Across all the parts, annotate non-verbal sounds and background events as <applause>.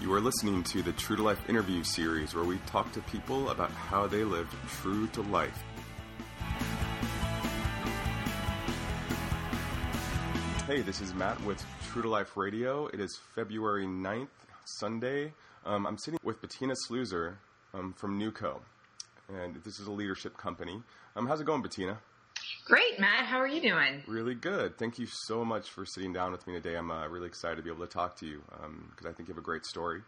You are listening to the True to Life interview series where we talk to people about how they live true to life. Hey, this is Matt with True to Life Radio. It is February 9th, Sunday. Um, I'm sitting with Bettina Slusar um, from NewCo, and this is a leadership company. Um, how's it going, Bettina? Great, Matt. How are you doing? Really good. Thank you so much for sitting down with me today. I'm uh, really excited to be able to talk to you because um, I think you have a great story.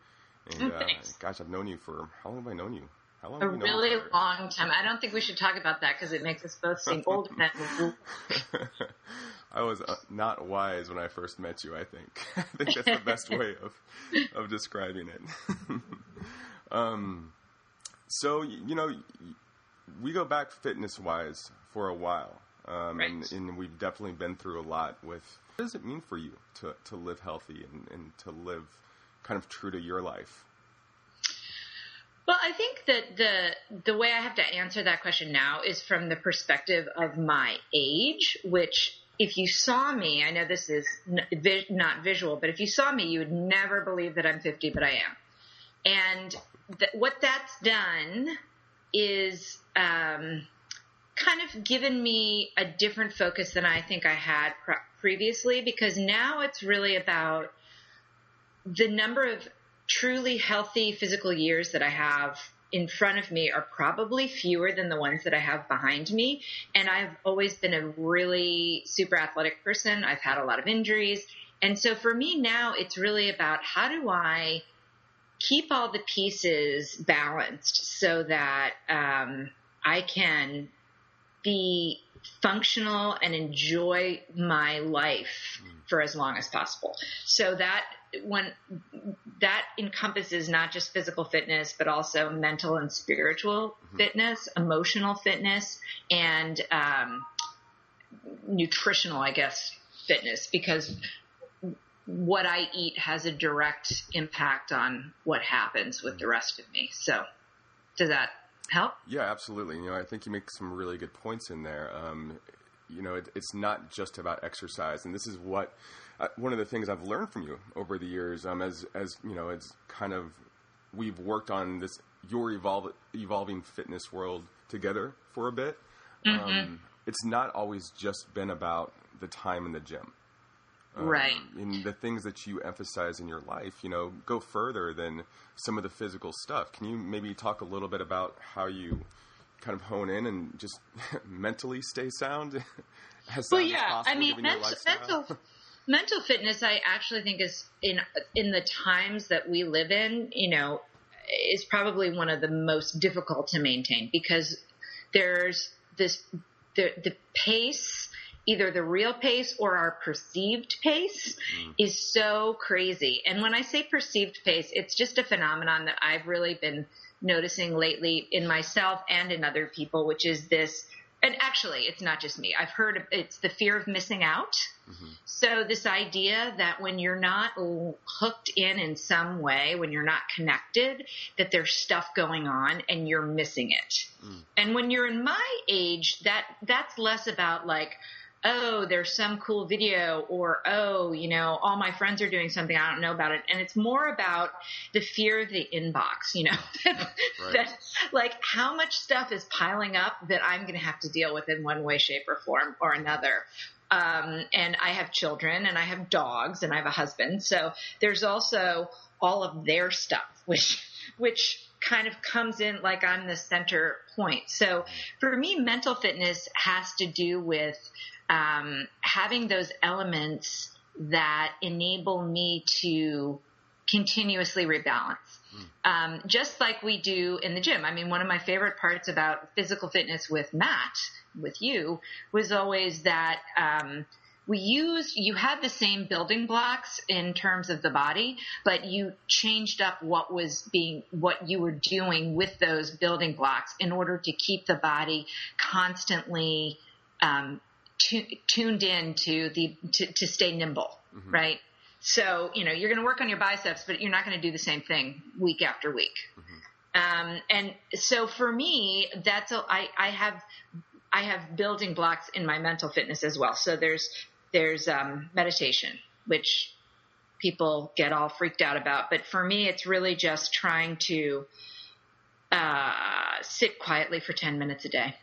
And oh, uh, gosh, I've known you for how long have I known you? How long? A really long time. I don't think we should talk about that because it makes us both seem old. <laughs> I was uh, not wise when I first met you. I think. <laughs> I think that's the best way of of describing it. <laughs> um, so you know, we go back fitness wise for a while, um, right. and, and, we've definitely been through a lot. With what does it mean for you to to live healthy and, and to live kind of true to your life? Well, I think that the the way I have to answer that question now is from the perspective of my age, which if you saw me, I know this is not visual, but if you saw me, you would never believe that I'm 50, but I am. And th- what that's done is um, kind of given me a different focus than I think I had pr- previously because now it's really about the number of truly healthy physical years that I have in front of me are probably fewer than the ones that I have behind me. And I've always been a really super athletic person. I've had a lot of injuries. And so for me now, it's really about how do I keep all the pieces balanced so that um, I can be functional and enjoy my life for as long as possible. So that when that encompasses not just physical fitness, but also mental and spiritual mm-hmm. fitness, emotional fitness, and um, nutritional, I guess, fitness, because what I eat has a direct impact on what happens with the rest of me. So, does that help? Yeah, absolutely. You know, I think you make some really good points in there. Um, you know, it, it's not just about exercise, and this is what uh, one of the things I've learned from you over the years, um, as as you know, it's kind of we've worked on this your evolve, evolving fitness world together for a bit. Mm-hmm. Um, it's not always just been about the time in the gym. Um, right. And the things that you emphasize in your life, you know, go further than some of the physical stuff. Can you maybe talk a little bit about how you kind of hone in and just <laughs> mentally stay sound? <laughs> as well, yeah. I mean, mental, mental mental fitness i actually think is in in the times that we live in you know is probably one of the most difficult to maintain because there's this the the pace either the real pace or our perceived pace mm. is so crazy and when i say perceived pace it's just a phenomenon that i've really been noticing lately in myself and in other people which is this and actually, it's not just me. I've heard it's the fear of missing out. Mm-hmm. So this idea that when you're not hooked in in some way, when you're not connected, that there's stuff going on and you're missing it. Mm. And when you're in my age, that that's less about like, oh, there's some cool video or, oh, you know, all my friends are doing something. I don't know about it. And it's more about the fear of the inbox, you know, <laughs> right. that like how much stuff is piling up that I'm going to have to deal with in one way, shape or form or another. Um, and I have children and I have dogs and I have a husband. So there's also all of their stuff, <laughs> which, which kind of comes in like I'm the center point. So for me, mental fitness has to do with um, having those elements that enable me to continuously rebalance. Mm. Um, just like we do in the gym. I mean, one of my favorite parts about physical fitness with Matt, with you, was always that um, we used, you had the same building blocks in terms of the body, but you changed up what was being, what you were doing with those building blocks in order to keep the body constantly um, tuned in to the to, to stay nimble, mm-hmm. right? So you know you're going to work on your biceps, but you're not going to do the same thing week after week. Mm-hmm. Um, and so for me, that's a, I, I have I have building blocks in my mental fitness as well. So there's there's um, meditation, which people get all freaked out about. But for me, it's really just trying to uh, sit quietly for 10 minutes a day.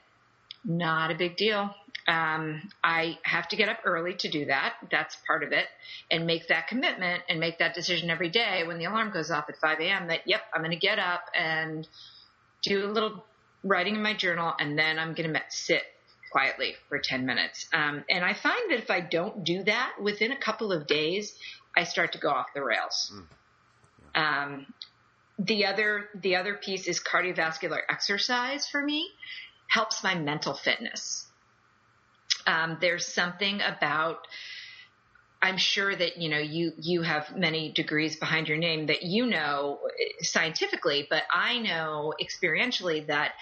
Not a big deal. Um, I have to get up early to do that. That's part of it. And make that commitment and make that decision every day when the alarm goes off at 5 a.m. that, yep, I'm going to get up and do a little writing in my journal and then I'm going to sit quietly for 10 minutes. Um, and I find that if I don't do that within a couple of days, I start to go off the rails. Mm. Yeah. Um, the other, the other piece is cardiovascular exercise for me helps my mental fitness. Um, there's something about, I'm sure that you know you you have many degrees behind your name that you know scientifically, but I know experientially that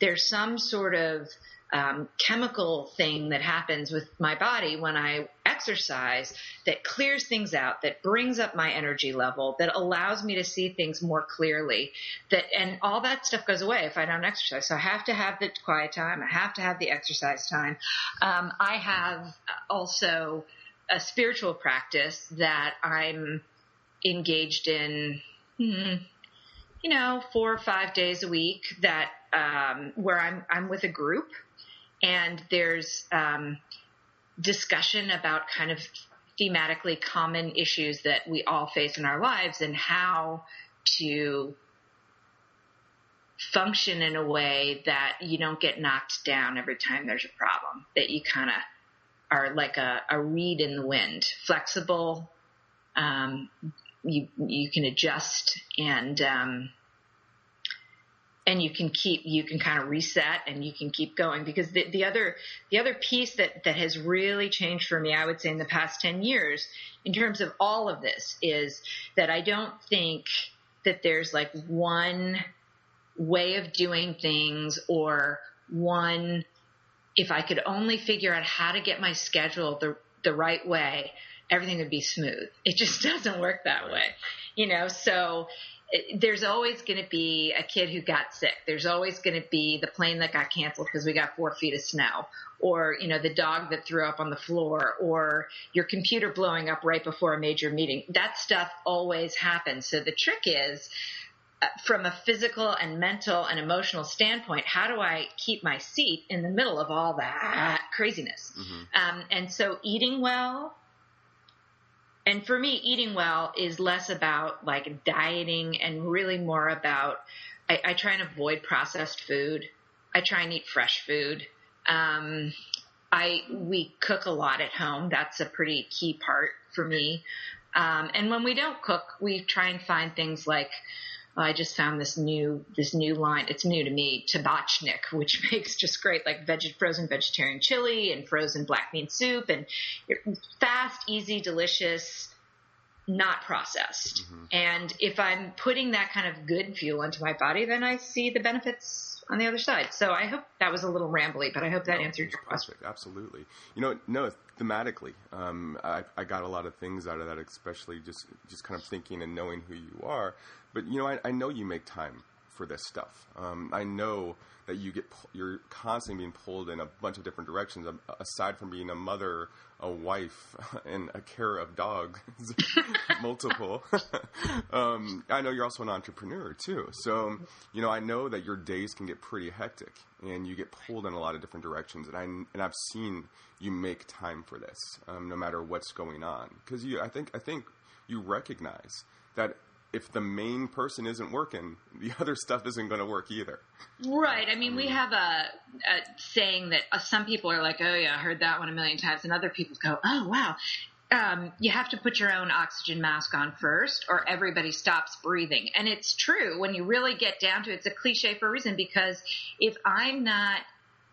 there's some sort of um, chemical thing that happens with my body when I exercise that clears things out, that brings up my energy level, that allows me to see things more clearly. That and all that stuff goes away if I don't exercise. So I have to have the quiet time. I have to have the exercise time. Um, I have also a spiritual practice that I'm engaged in. Hmm, you know, four or five days a week that um, where I'm I'm with a group and there's um, discussion about kind of thematically common issues that we all face in our lives and how to function in a way that you don't get knocked down every time there's a problem, that you kind of are like a, a, reed in the wind, flexible. Um, you you can adjust and um, and you can keep you can kind of reset and you can keep going. Because the, the other the other piece that that has really changed for me i would say in the past 10 years in terms of all of this is that i don't think that there's like one way of doing things or one if i could only figure out how to get my schedule the the right way everything would be smooth. It just <laughs> doesn't work that way you know? So there's always going to be a kid who got sick. There's always going to be the plane that got canceled because we got four feet of snow, or you know the dog that threw up on the floor, or your computer blowing up right before a major meeting. That stuff always happens. So the trick is. Uh, from a physical and mental and emotional standpoint, how do I keep my seat in the middle of all that craziness? Mm-hmm. Um, and so eating well, and for me, eating well is less about like dieting and really more about I, I try and avoid processed food. I try and eat fresh food. Um, I we cook a lot at home. That's a pretty key part for me. Um, and when we don't cook, we try and find things like I just found this new this new line. It's new to me, Tabatchnick, which <laughs> makes just great like veg- frozen vegetarian chili and frozen black bean soup, and fast, easy, delicious, not processed. Mm-hmm. And if I'm putting that kind of good fuel into my body, then I see the benefits on the other side. So I hope that was a little rambly, but I hope that no, answered your question. Perfect. Absolutely. You know, no, thematically, um, I, I, got a lot of things out of that, especially just just kind of thinking and knowing who you are. But you know, I, I know you make time for this stuff. Um, I know that you get you're constantly being pulled in a bunch of different directions. Aside from being a mother, a wife, <laughs> and a care of dogs, <laughs> multiple. <laughs> um, I know you're also an entrepreneur too. So you know, I know that your days can get pretty hectic, and you get pulled in a lot of different directions. And I and I've seen you make time for this, um, no matter what's going on, because you. I think I think you recognize that if the main person isn't working, the <laughs> other stuff isn't going to work either. Right. I mean, we have a, a saying that uh, some people are like, "Oh yeah, I heard that one a million times," and other people go, "Oh wow." Um, you have to put your own oxygen mask on first, or everybody stops breathing. And it's true when you really get down to it. It's a cliche for a reason because if I'm not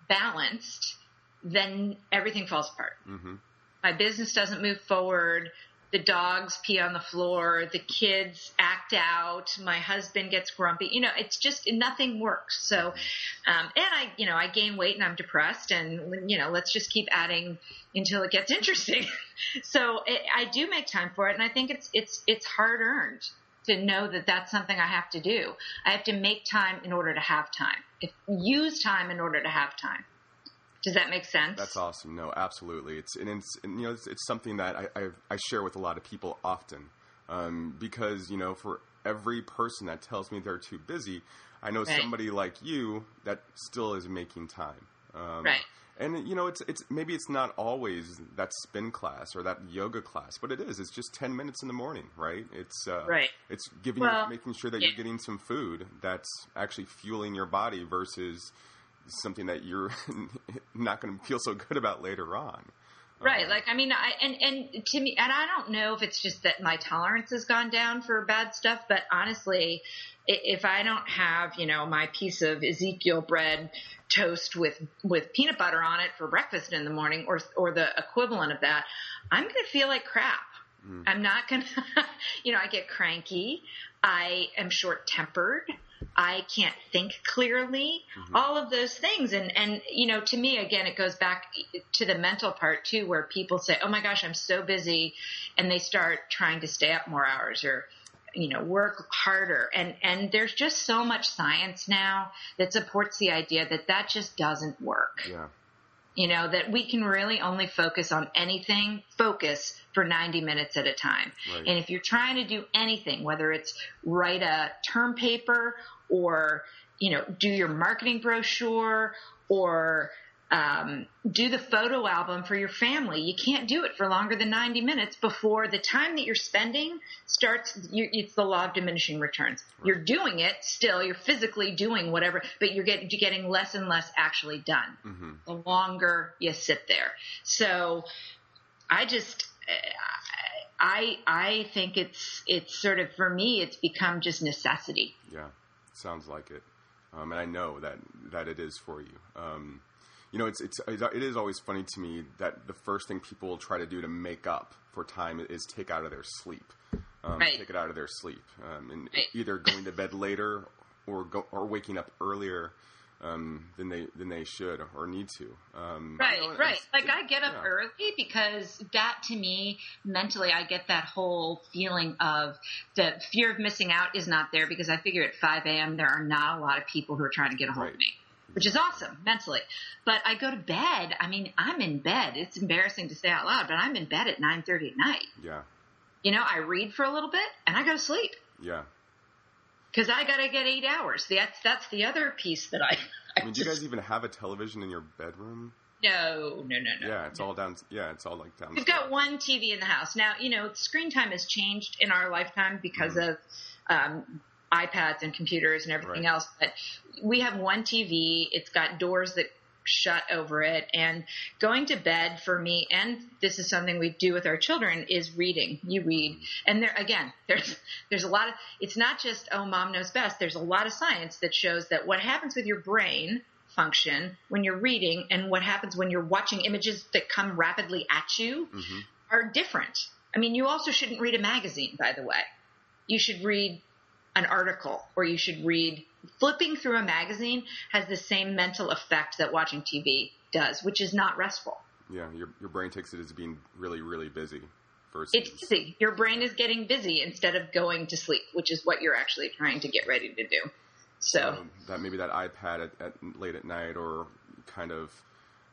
balanced, then everything falls apart. Mm-hmm. My business doesn't move forward the dogs pee on the floor, the kids act out, my husband gets grumpy. You know, it's just nothing works. So, um, and I, you know, I gain weight and I'm depressed, and you know, let's just keep adding until it gets <laughs> interesting. so it, I do make time for it, and I think it's it's it's hard earned to know that that's something I have to do. I have to make time in order to have time. If, use time in order to have time. Does that make sense? That's awesome. No, absolutely. It's and it's and, you know it's, it's something that I, I, I share with a lot of people often. um, because you know for every person that tells me they're too busy, I know right. somebody like you that still is making time. Um, right. And you know, it's it's maybe it's not always that spin class or that yoga class, but it is. It's just ten minutes in the morning, right? It's uh, right. It's giving, well, making sure that yeah. you're getting some food that's actually fueling your body versus something that you're <laughs> not going to feel so good about later on. Right. Like, I mean, I, and, and to me, and I don't know if it's just that my tolerance has gone down for bad stuff, but honestly, if I don't have, you know, my piece of Ezekiel bread toast with, with peanut butter on it for breakfast in the morning or, or the equivalent of that, I'm going to feel like crap. Mm. I'm not going <laughs> to, you know, I get cranky. I am short tempered. I can't think clearly, mm-hmm. all of those things. And, and, you know, to me, again, it goes back to the mental part too, where people say, Oh my gosh, I'm so busy. And they start trying to stay up more hours or, you know, work harder. And, and there's just so much science now that supports the idea that that just doesn't work. Yeah. You know, that we can really only focus on anything, focus for 90 minutes at a time. Right. And if you're trying to do anything, whether it's write a term paper or, you know, do your marketing brochure or um, do the photo album for your family. You can't do it for longer than 90 minutes before the time that you're spending starts. You, it's the law of diminishing returns. Right. You're doing it still. You're physically doing whatever, but you're, get, you're getting less and less actually done. Mm-hmm. The longer you sit there. So I just, I, I think it's, it's sort of, for me, it's become just necessity. Yeah. Sounds like it. Um, and I know that, that it is for you. Um, you know, it's it's it is always funny to me that the first thing people try to do to make up for time is take out of their sleep, um, right. take it out of their sleep, um, and right. either going to bed later or go, or waking up earlier. Um, than they than they should or need to. Um, right, you know, right. Like I get up yeah. early because that to me mentally, I get that whole feeling of the fear of missing out is not there because I figure at 5 a.m. there are not a lot of people who are trying to get a hold right. of me which is awesome mentally. But I go to bed. I mean, I'm in bed. It's embarrassing to say out loud, but I'm in bed at 9:30 at night. Yeah. You know, I read for a little bit and I go to sleep. Yeah. Because I got to get eight hours. That's that's the other piece that I. I, I mean, do you guys even have a television in your bedroom? No, no, no, no. Yeah, it's all down. Yeah, it's all like down. We've got one TV in the house now. You know, screen time has changed in our lifetime because mm-hmm. of um, iPads and computers and everything right. else. But we have one TV. It's got doors that shut over it and going to bed for me and this is something we do with our children is reading you read and there again <laughs> there's there's a lot of it's not just oh mom knows best there's a lot of science that shows that what happens with your brain function when you're reading and what happens when you're watching images that come rapidly at you mm-hmm. are different i mean you also shouldn't read a magazine by the way you should read an article or you should read. Flipping through a magazine has the same mental effect that watching TV does, which is not restful. Yeah, your, your brain takes it as being really, really busy. Versus... It's busy. Your brain is getting busy instead of going to sleep, which is what you're actually trying to get ready to do. So um, that maybe that iPad at, at, late at night or kind of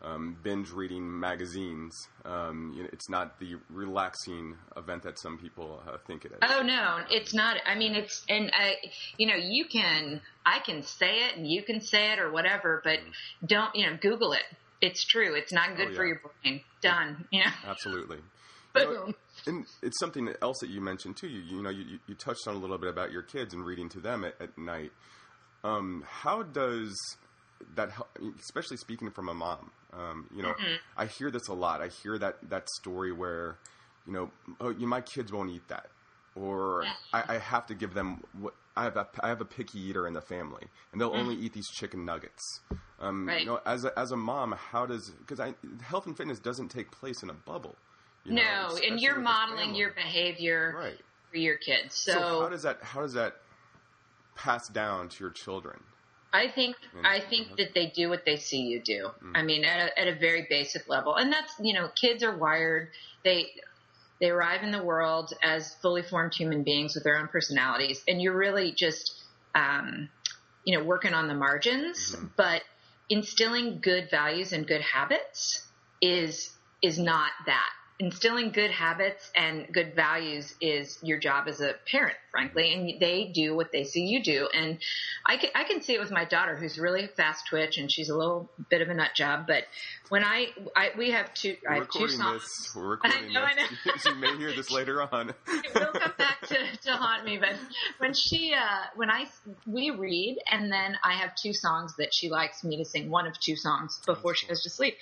um, binge reading magazines. Um, you know, it's not the relaxing event that some people uh, think it is. Oh no, it's not. I mean, it's and I, you know, you can I can say it and you can say it or whatever, but mm-hmm. don't you know Google it. It's true. It's not good oh, yeah. for your brain. Done. <laughs> You know. Absolutely. Boom. <laughs> You know, and it's something else that you mentioned too. You you know you, you touched on a little bit about your kids and reading to them at, at night. Um, how does that especially speaking from a mom um, you know mm-hmm. i hear this a lot i hear that that story where you know oh you, my kids won't eat that or I, I, have to give them what I have a, I have a picky eater in the family and they'll mm. only eat these chicken nuggets um, right. you know as a, as a mom how does because health and fitness doesn't take place in a bubble you know, no and you're modeling your behavior right. for your kids so, so how does that how does that pass down to your children I think I think that they do what they see you do. Mm. I mean, at a, at a very basic level, and that's you know, kids are wired. They they arrive in the world as fully formed human beings with their own personalities, and you're really just um, you know working on the margins. Mm-hmm. But instilling good values and good habits is is not that. instilling good habits and good values is your job as a parent, frankly, and they do what they see you do. And I can, I can see it with my daughter, who's really fast twitch, and she's a little bit of a nut job. But when I, I we have two, We're I have two songs. This. <laughs> We're recording I know, this. You may hear this later on. <laughs> it will come back to, to haunt me. But when she, uh, when I, we read, and then I have two songs that she likes me to sing, one of two songs before she goes to sleep,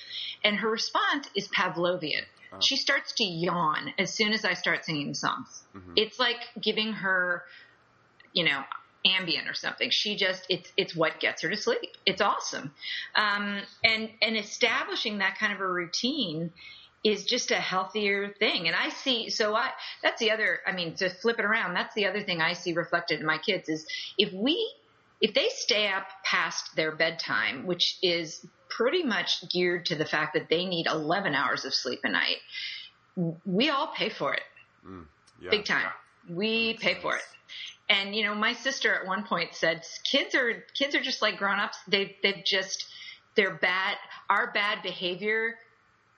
and her response is Pavlovian Oh. She starts to yawn as soon as I start singing songs. Mm-hmm. It's like giving her, you know, Ambien or something. She just it's it's what gets her to sleep. It's awesome, um, and and establishing that kind of a routine is just a healthier thing. And I see so I that's the other. I mean, to flip it around, that's the other thing I see reflected in my kids is if we if they stay up past their bedtime, which is pretty much geared to the fact that they need 11 hours of sleep a night. We all pay for it. Mm, yeah, Big time. We pay for it. And you know, my sister at one point said, "Kids are kids are just like grown-ups. They they've just they're bad. Our bad behavior,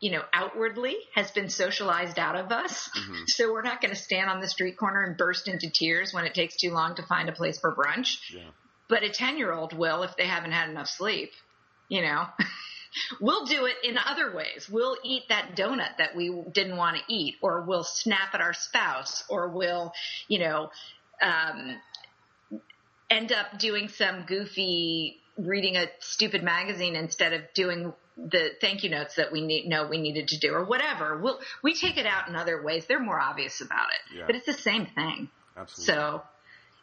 you know, outwardly has been socialized out of us. Mm-hmm. <laughs> So we're not going to stand on the street corner and burst into tears when it takes too long to find a place for brunch. Yeah. But a 10-year-old will if they haven't had enough sleep you know. <laughs> <laughs> we'll do it in other ways. We'll eat that donut that we didn't want to eat, or we'll snap at our spouse, or we'll, you know, um, end up doing some goofy reading a stupid magazine instead of doing the thank you notes that we need, know we needed to do, or whatever. We'll we take it out in other ways. They're more obvious about it, yeah. but it's the same thing. Absolutely. So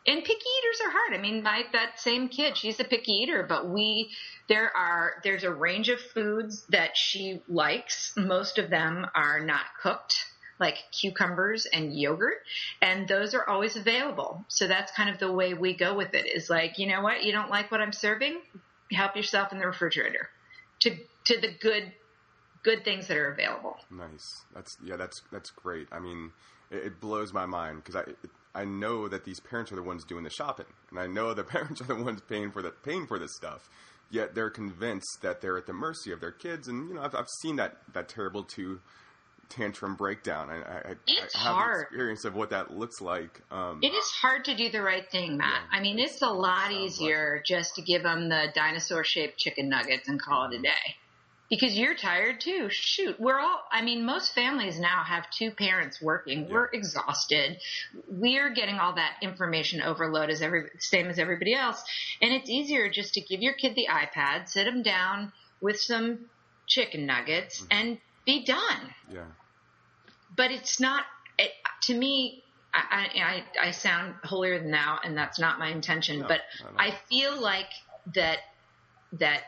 and picky eaters are hard. I mean, my that same kid, she's a picky eater, but we there are there's a range of foods that she likes. Most of them are not cooked, like cucumbers and yogurt, and those are always available. So that's kind of the way we go with it. Is like, you know what, you don't like what I'm serving, help yourself in the refrigerator to to the good good things that are available. Nice. That's yeah. That's that's great. I mean, it, it blows my mind because I. It, I know that these parents are the ones doing the shopping, and I know the <laughs> parents are the ones paying for the paying for this stuff. Yet they're convinced that they're at the mercy of their kids, and you know I've, I've seen that that terrible two tantrum breakdown. I, I, it's I have hard. experience of what that looks like. Um, it is hard to do the right thing, Matt. Yeah, I mean, it's a lot easier like just to give them the dinosaur shaped chicken nuggets and call it a mm-hmm. day because you're tired too. Shoot, we're all, I mean, most families now have two parents working. Yeah. We're exhausted. We're getting all that information overload as every, same as everybody else. And it's easier just to give your kid the iPad, sit them down with some chicken nuggets mm-hmm. and be done. Yeah. But it's not, it, to me, I, I, I sound holier than thou, and that's not my intention. No, but I feel like that that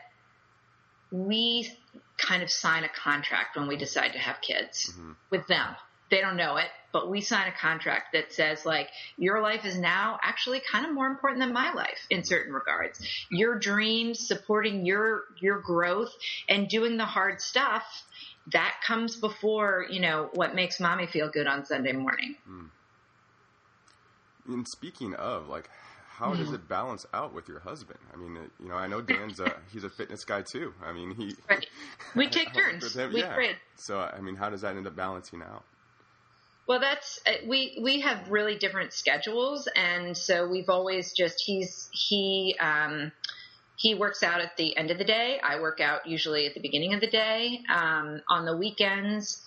we kind of sign a contract when we decide to have kids mm-hmm. with them. They don't know it, but we sign a contract that says like your life is now actually kind of more important than my life in certain regards. Your dreams, supporting your your growth and doing the hard stuff that comes before, you know, what makes mommy feel good on Sunday morning. Mm. And speaking of, like how does it balance out with your husband? I mean, you know, I know Dan's a he's a fitness guy too. I mean, he <laughs> right. we <laughs> take turns. We yeah. trade. So, I mean, how does that end up balancing out? Well, that's uh, we we have really different schedules, and so we've always just he's he um, he works out at the end of the day. I work out usually at the beginning of the day. Um, on the weekends,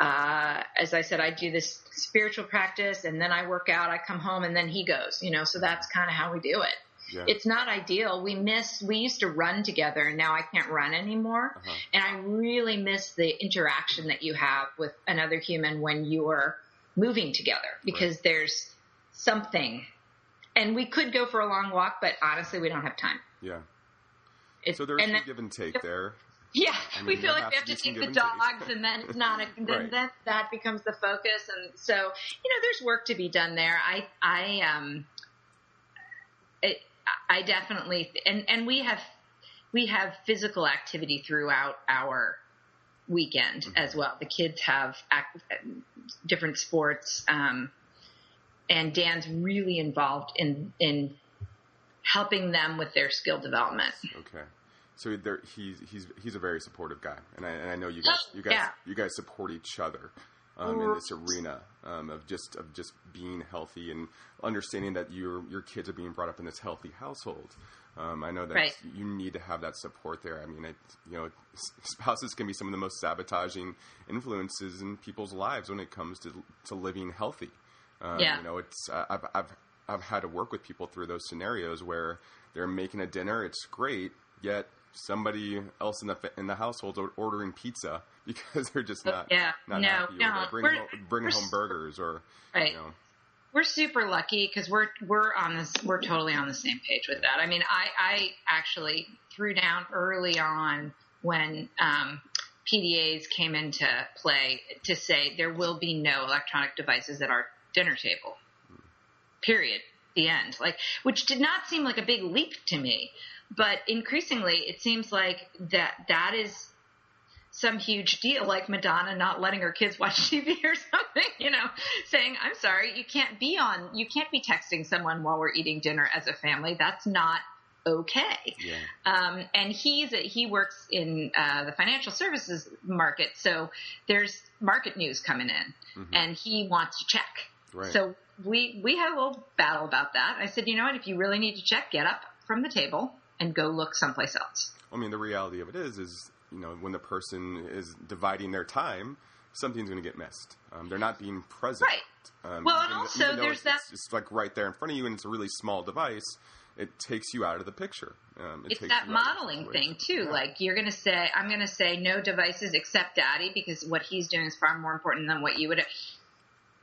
uh, as I said, I do this spiritual practice and then I work out, I come home and then he goes, you know, so that's kind of how we do it. Yeah. It's not ideal. We miss, we used to run together and now I can't run anymore. Uh-huh. And I really miss the interaction that you have with another human when you're moving together because right. there's something. And we could go for a long walk, but honestly, we don't have time. Yeah. It's, so there's a give and take there. <laughs> Yeah, I mean, we feel like we have to take the dogs, and then it's not. A, <laughs> then right. that that becomes the focus, and so you know, there's work to be done there. I I um, it, I definitely and and we have we have physical activity throughout our weekend mm-hmm. as well. The kids have act, different sports, um, and Dan's really involved in in helping them with their skill development. Okay so he's he's he's a very supportive guy, and I, and I know you guys <gasps> you guys yeah. you guys support each other. um, in this arena um, of just of just being healthy and understanding that your your kids are being brought up in this healthy household. Um, I know that right. you need to have that support there. I mean, it, you know, <laughs> spouses can be some of the most sabotaging influences in people's lives when it comes to to living healthy. Um, yeah. You know, it's uh, I've I've I've had to work with people through those scenarios where they're making a dinner, it's great, yet somebody else in the in the household ordering pizza <laughs> because they're just not yeah not no happy no bringing, home, bringing home burgers or right. You know. We're super lucky because we're we're on this we're totally on the same page with that. I mean, I I actually threw down early on when um, PDAs came into play to say there will be no electronic devices at our dinner table. Period. The end. Like, which did not seem like a big leap to me, but increasingly it seems like that that is some huge deal, like Madonna not letting her kids watch <laughs> TV or something, you know, saying, I'm sorry, you can't be on, you can't be texting someone while we're eating dinner as a family. That's not okay. Yeah. Um, and he's, a, he works in uh, the financial services market. So there's market news coming in mm-hmm. and he wants to check. Right. So we, we had a little battle about that. I said, you know what, if you really need to check, get up from the table and go look someplace else. I mean, the reality of it is, is you know, when the person is dividing their time, something's going to get missed. Um, they're not being present. Right. Um, well, and also there's it's, that. It's like right there in front of you, and it's a really small device. It takes you out of the picture. Um, it it's that modeling thing too. Yeah. Like you're going to say, I'm going to say no devices except daddy because what he's doing is far more important than what you would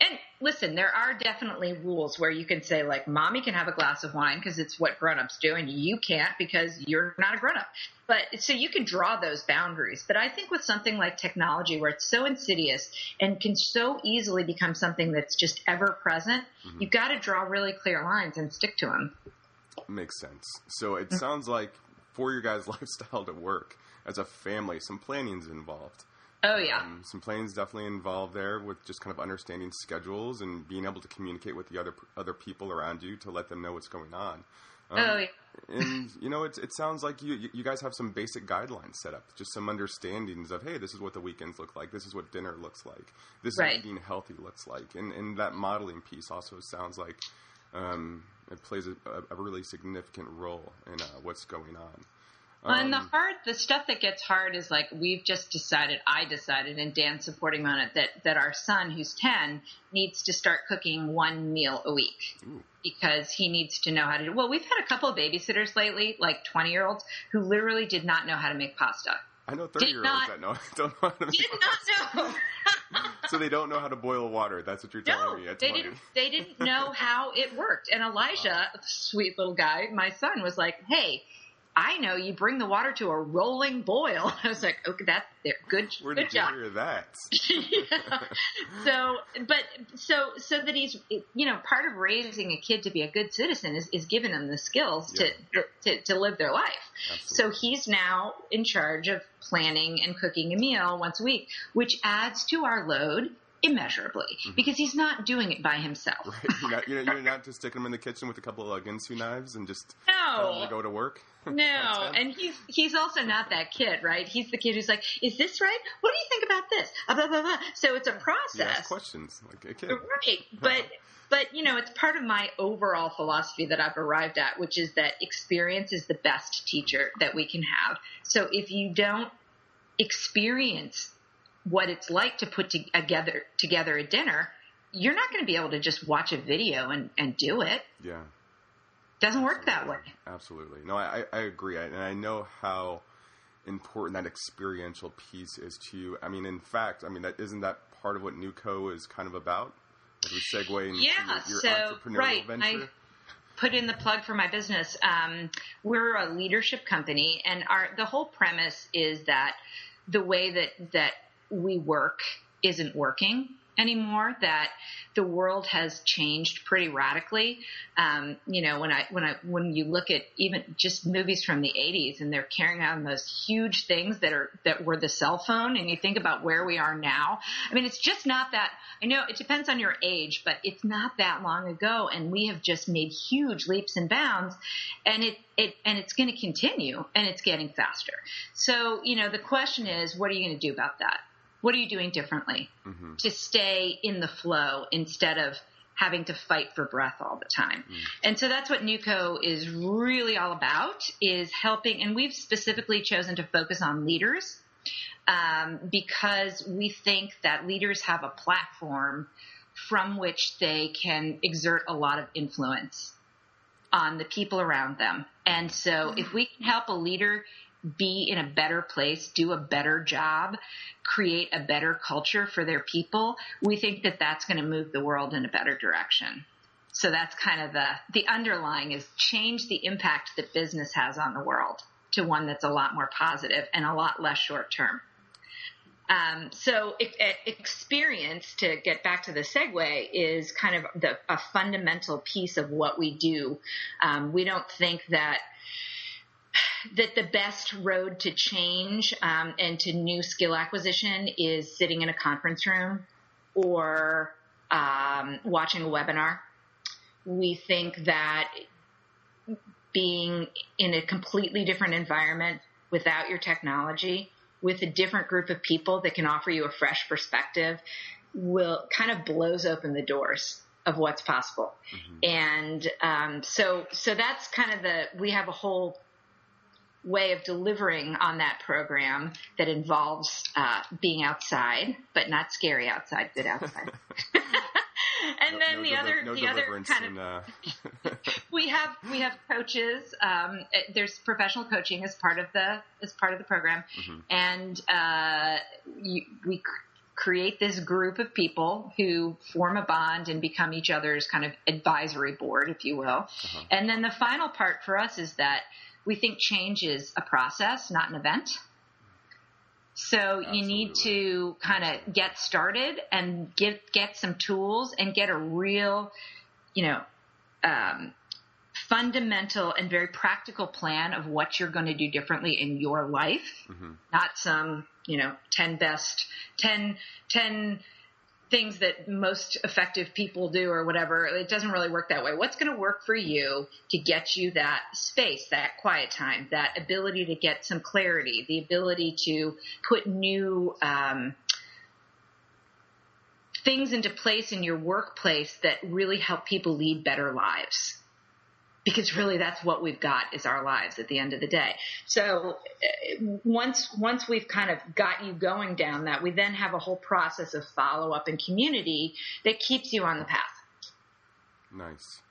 and listen, there are definitely rules where you can say like, mommy can have a glass of wine because it's what grown-ups do and you can't because you're not a grown-up. But so you can draw those boundaries. But I think with something like technology where it's so insidious and can so easily become something that's just ever present, mm-hmm. you've got to draw really clear lines and stick to them. Makes sense. So it mm-hmm. sounds like for your guys' <laughs> lifestyle to work as a family, some planning's involved. Oh yeah. Um, some planes definitely involved there with just kind of understanding schedules and being able to communicate with the other other people around you to let them know what's going on. Um, oh yeah. and you know, it, it sounds like you you guys have some basic guidelines set up, just some understandings of hey, this is what the weekends look like, this is what dinner looks like, this right. is what eating healthy looks like, and and that modeling piece also sounds like um, it plays a, a, really significant role in uh, what's going on. Well, and the um, hard, the stuff that gets hard is like we've just decided. I decided, and Dan's supporting me on it that that our son, who's ten, needs to start cooking one meal a week Ooh. because he needs to know how to. do Well, we've had a couple of babysitters lately, like twenty year olds, who literally did not know how to make pasta. I know thirty year olds that know <laughs> don't know how to make did pasta. not know. <laughs> so they don't know how to boil water. That's what you're telling no, me. That's they funny. didn't. They didn't know <laughs> how it worked. And Elijah, wow. sweet little guy, my son, was like, "Hey." I know you bring the water to a rolling boil. <laughs> I was like, okay, that's good. Where good did job. you hear that? <laughs> <laughs> yeah. So, but so so that he's you know part of raising a kid to be a good citizen is, is giving them the skills yeah. to, to to live their life. Absolutely. So he's now in charge of planning and cooking a meal once a week, which adds to our load immeasurably mm-hmm. because he's not doing it by himself. Right. You're not, you're, you're not just sticking him in the kitchen with a couple of Ginsu knives and just no. to go to work. <laughs> No, and he's he's also not that kid, right? He's the kid who's like, "Is this right? What do you think about this?" Uh, blah, blah, blah. So it's a process. ask questions like a kid, right? <laughs> But but you know, it's part of my overall philosophy that I've arrived at, which is that experience is the best teacher that we can have. So if you don't experience what it's like to put together together a dinner, you're not going to be able to just watch a video and, and do it. Yeah. Doesn't Absolutely. work that way. Absolutely. No, I, I agree. And I know how important that experiential piece is to you. I mean, in fact, I mean, that isn't that part of what NewCo is kind of about? As we segue into yeah, your, your so, entrepreneurial right, venture. I, put in the plug for my business. Um, we're a leadership company, and our the whole premise is that the way that that we work isn't working anymore that the world has changed pretty radically. Um, you know when i when i when you look at even just movies from the 80s and they're carrying on those huge things that are that were the cell phone and you think about where we are now i mean it's just not that i know it depends on your age but it's not that long ago and we have just made huge leaps and bounds and it it and it's going to continue and it's getting faster. So you know the question is what are you going to do about that What are you doing differently mm-hmm. to stay in the flow instead of having to fight for breath all the time. Mm. And so that's what NewCo is really all about is helping, and we've specifically chosen to focus on leaders um, because we think that leaders have a platform from which they can exert a lot of influence on the people around them. And so if we can help a leader be in a better place, do a better job, create a better culture for their people, we think that that's going to move the world in a better direction. So that's kind of the, the underlying is change the impact that business has on the world to one that's a lot more positive and a lot less short term. Um, so experience, to get back to the segue, is kind of the, a fundamental piece of what we do. Um, we don't think that that the best road to change um, and to new skill acquisition is sitting in a conference room or um, watching a webinar. We think that being in a completely different environment without your technology, with a different group of people that can offer you a fresh perspective, will kind of blows open the doors of what's possible. Mm-hmm. And um, so, so that's kind of the we have a whole way of delivering on that program that involves uh, being outside, but not scary outside, good outside. <laughs> <laughs> and no, then no the other, no the other kind in, of, uh... <laughs> we have we have coaches. Um, there's professional coaching as part of the as part of the program, mm-hmm. and uh, you, we create this group of people who form a bond and become each other's kind of advisory board, if you will. Uh-huh. And then the final part for us is that we think change is a process, not an event. So Absolutely. you need to kind of get started and get get some tools and get a real, you know, um, fundamental and very practical plan of what you're going to do differently in your life, mm-hmm. not some, you know, 10 best, 10, 10 things that most effective people do or whatever. It doesn't really work that way. What's going to work for you to get you that space, that quiet time, that ability to get some clarity, the ability to put new um, things into place in your workplace that really help people lead better lives? Because really that's what we've got is our lives at the end of the day. So uh, once once we've kind of got you going down that, we then have a whole process of follow up and community that keeps you on the path. Nice,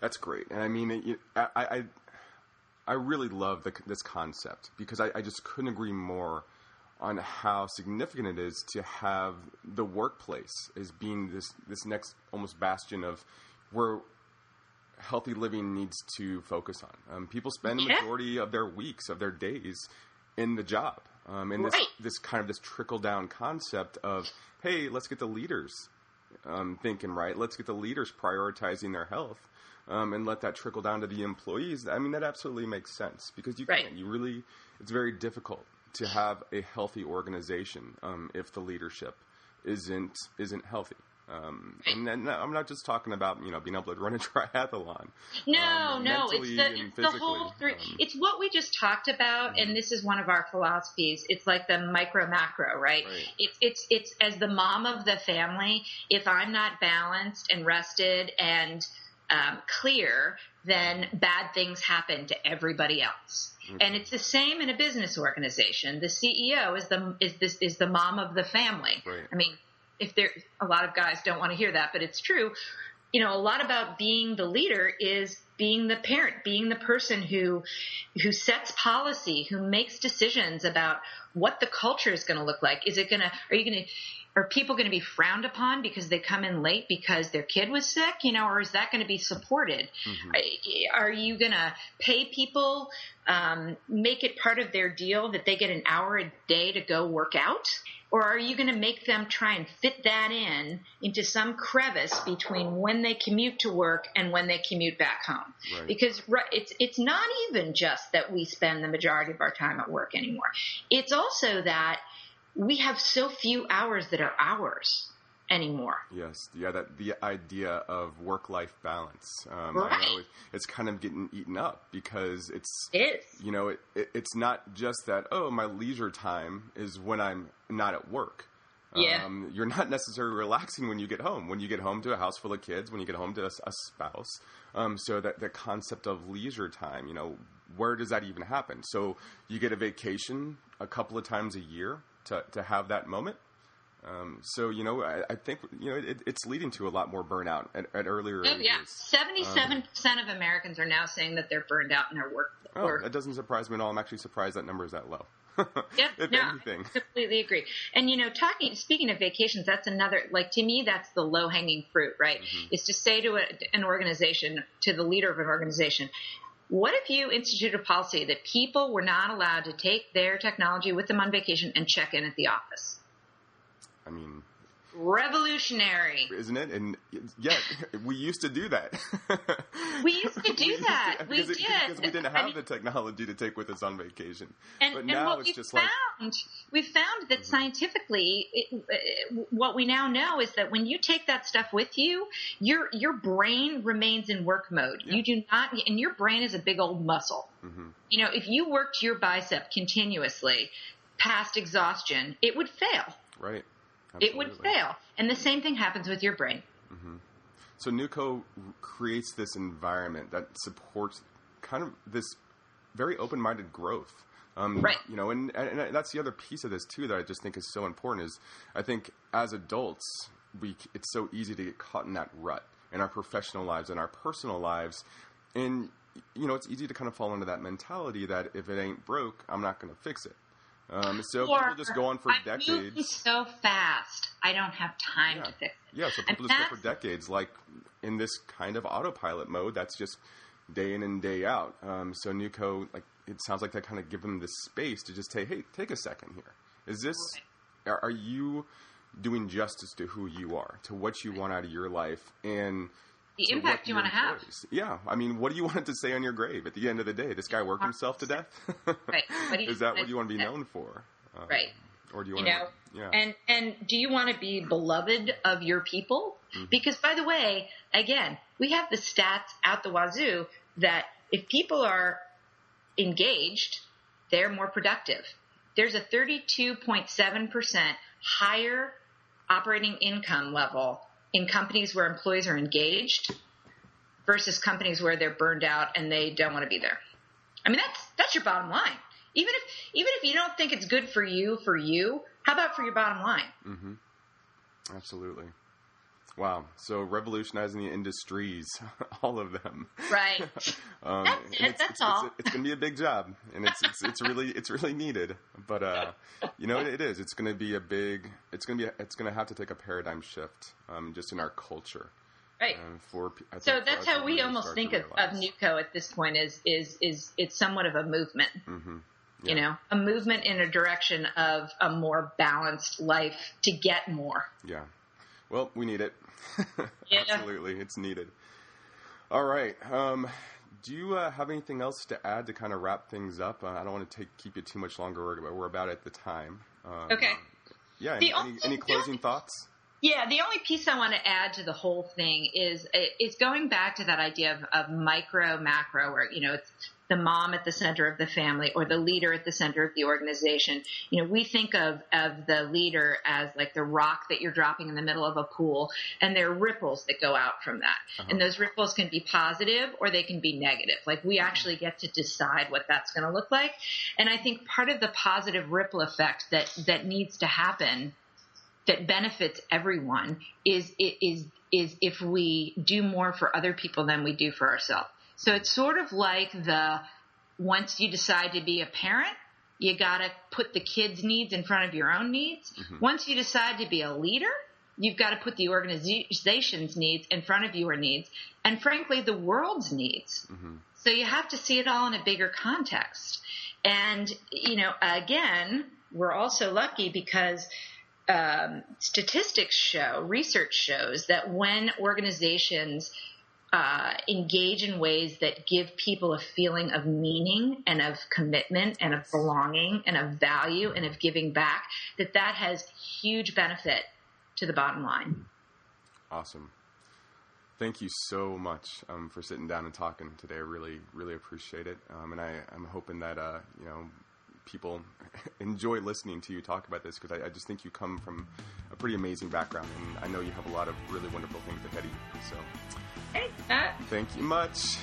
that's great. And I mean, I I, I really love the, this concept because I, I just couldn't agree more on how significant it is to have the workplace as being this this next almost bastion of where healthy living needs to focus on. Um, people spend the majority of their weeks, of their days, in the job. Um, and this this kind of this trickle down concept of hey, let's get the leaders um, thinking right. Let's get the leaders prioritizing their health. Um, and let that trickle down to the employees. I mean, that absolutely makes sense because you right. can't. You really, it's very difficult to have a healthy organization um, if the leadership isn't isn't healthy. Um, and then no, I'm not just talking about you know being able to run a <laughs> triathlon. No, um, no, it's the, it's the whole three. Um, it's what we just talked about, mm-hmm. and this is one of our philosophies. It's like the micro macro, right? right? It's it's it's as the mom of the family. If I'm not balanced and rested and um, clear, then bad things happen to everybody else. Mm-hmm. And it's the same in a business organization. The CEO is the is this is the mom of the family. Right. I mean if there, a lot of guys don't want to hear that, but it's true. You know, a lot about being the leader is being the parent, being the person who, who sets policy, who makes decisions about what the culture is going to look like. Is it going to, are you going to, are people going to be frowned upon because they come in late because their kid was sick, you know, or is that going to be supported? Mm-hmm. Are you going to pay people, um, make it part of their deal that they get an hour a day to go work out? Or are you going to make them try and fit that in into some crevice between when they commute to work and when they commute back home? Right. Because it's it's not even just that we spend the majority of our time at work anymore. It's also that we have so few hours that are ours. Anymore. Yes, yeah, that the idea of work-life balance. Um, right. It, it's kind of getting eaten up because it's it is. You know, it, it, it's not just that. Oh, my leisure time is when I'm not at work. Yeah. Um, you're not necessarily relaxing when you get home. When you get home to a house full of kids, when you get home to a, a spouse. Um, so that the concept of leisure time, you know, where does that even happen? So you get a vacation a couple of times a year to, to have that moment. Um, so you know, I, I think you know it, it's leading to a lot more burnout at, at earlier. Oh, yeah, seventy-seven percent of Americans are now saying that they're burned out in their work. Oh, work. that doesn't surprise me at all. I'm actually surprised that number is that low. <laughs> yeah, no, anything. I completely agree. And you know, talking speaking of vacations, that's another like to me that's the low hanging fruit, right? Mm-hmm. Is to say to a, an organization, to the leader of an organization, what if you institute a policy that people were not allowed to take their technology with them on vacation and check in at the office? I mean, revolutionary, isn't it? And yeah, <laughs> we used to do that. <laughs> we used to do <laughs> that. To, we did because we didn't have I mean, the technology to take with us on vacation. And, but and now it's just found, like we found that mm-hmm. scientifically, it, uh, what we now know is that when you take that stuff with you, your your brain remains in work mode. Yeah. You do not, and your brain is a big old muscle. Mm-hmm. You know, if you worked your bicep continuously past exhaustion, it would fail. Right. Absolutely. It would fail. And the same thing happens with your brain. Mm-hmm. So NewCo creates this environment that supports kind of this very open-minded growth. Um, right. You know, and, and that's the other piece of this too that I just think is so important is I think as adults we it's so easy to get caught in that rut in our professional lives and our personal lives, and you know it's easy to kind of fall into that mentality that if it ain't broke, I'm not going to fix it. Um, so or, people just go on for I'm decades. so fast, I don't have time yeah. to fix it. Yeah, so people and just go for decades, like in this kind of autopilot mode. That's just day in and day out. Um, so NewCo, like it sounds like they kind of give them this space to just say, "Hey, take a second here. Is this? Okay. Are, are you doing justice to who you are, to what you want out of your life, and?" The impact you want to have. Yeah, I mean, what do you want it to say on your grave at the end of the day? This guy worked himself to death. <laughs> right. Is that what you want to be known for? Um, right. Or do you, want you know? To, yeah. And and do you want to be beloved of your people? Mm-hmm. Because by the way, again, we have the stats out the wazoo that if people are engaged, they're more productive. There's a 32.7% higher operating income level in companies where employees are engaged versus companies where they're burned out and they don't want to be there. I mean, that's that's your bottom line. Even if even if you don't think it's good for you for you, how about for your bottom line? Mm-hmm. Absolutely. Wow. So revolutionizing the industries, <laughs> all of them. Right. <laughs> um, that's it, that's it's, all. It's, it's, going to be a big job, and it's, it's, it's really it's really needed. But uh, you know, it, it is. It's going to be a big. It's going to be. It's going to have to take a paradigm shift, um, just in our culture. Right. Um, for so that's how we almost think of, of NewCo at this point. Is is is it's somewhat of a movement. Mm-hmm. Yeah. You know, a movement in a direction of a more balanced life to get more. Yeah. Well, we need it. <laughs> yeah. Absolutely, it's needed. All right. Um, do you uh, have anything else to add to kind of wrap things up? Uh, I don't want to take keep you too much longer. We're, we're about at the time. Um, okay. Yeah. Any, only, any, any, closing thoughts? Yeah, the only piece I want to add to the whole thing is is going back to that idea of, of micro macro, where you know it's the mom at the center of the family or the leader at the center of the organization. You know, we think of, of the leader as like the rock that you're dropping in the middle of a pool and there are ripples that go out from that. Uh-huh. And those ripples can be positive or they can be negative. Like we actually get to decide what that's going to look like. And I think part of the positive ripple effect that, that needs to happen that benefits everyone is, is, is if we do more for other people than we do for ourselves. So it's sort of like the once you decide to be a parent, you got to put the kids' needs in front of your own needs. Mm-hmm. Once you decide to be a leader, you've got to put the organization's needs in front of your needs, and frankly, the world's needs. Mm-hmm. So you have to see it all in a bigger context. And, you know, again, we're also lucky because um, statistics show, research shows that when organizations uh, engage in ways that give people a feeling of meaning and of commitment and of belonging and of value and of giving back, that that has huge benefit to the bottom line. Awesome. Thank you so much um, for sitting down and talking today. I really, really appreciate it. Um, and I, am hoping that, uh, you know, people <laughs> enjoy listening to you talk about this because I, I, just think you come from a pretty amazing background, and I know you have a lot of really wonderful things ahead of you. So, thanks, Matt. Thank you much.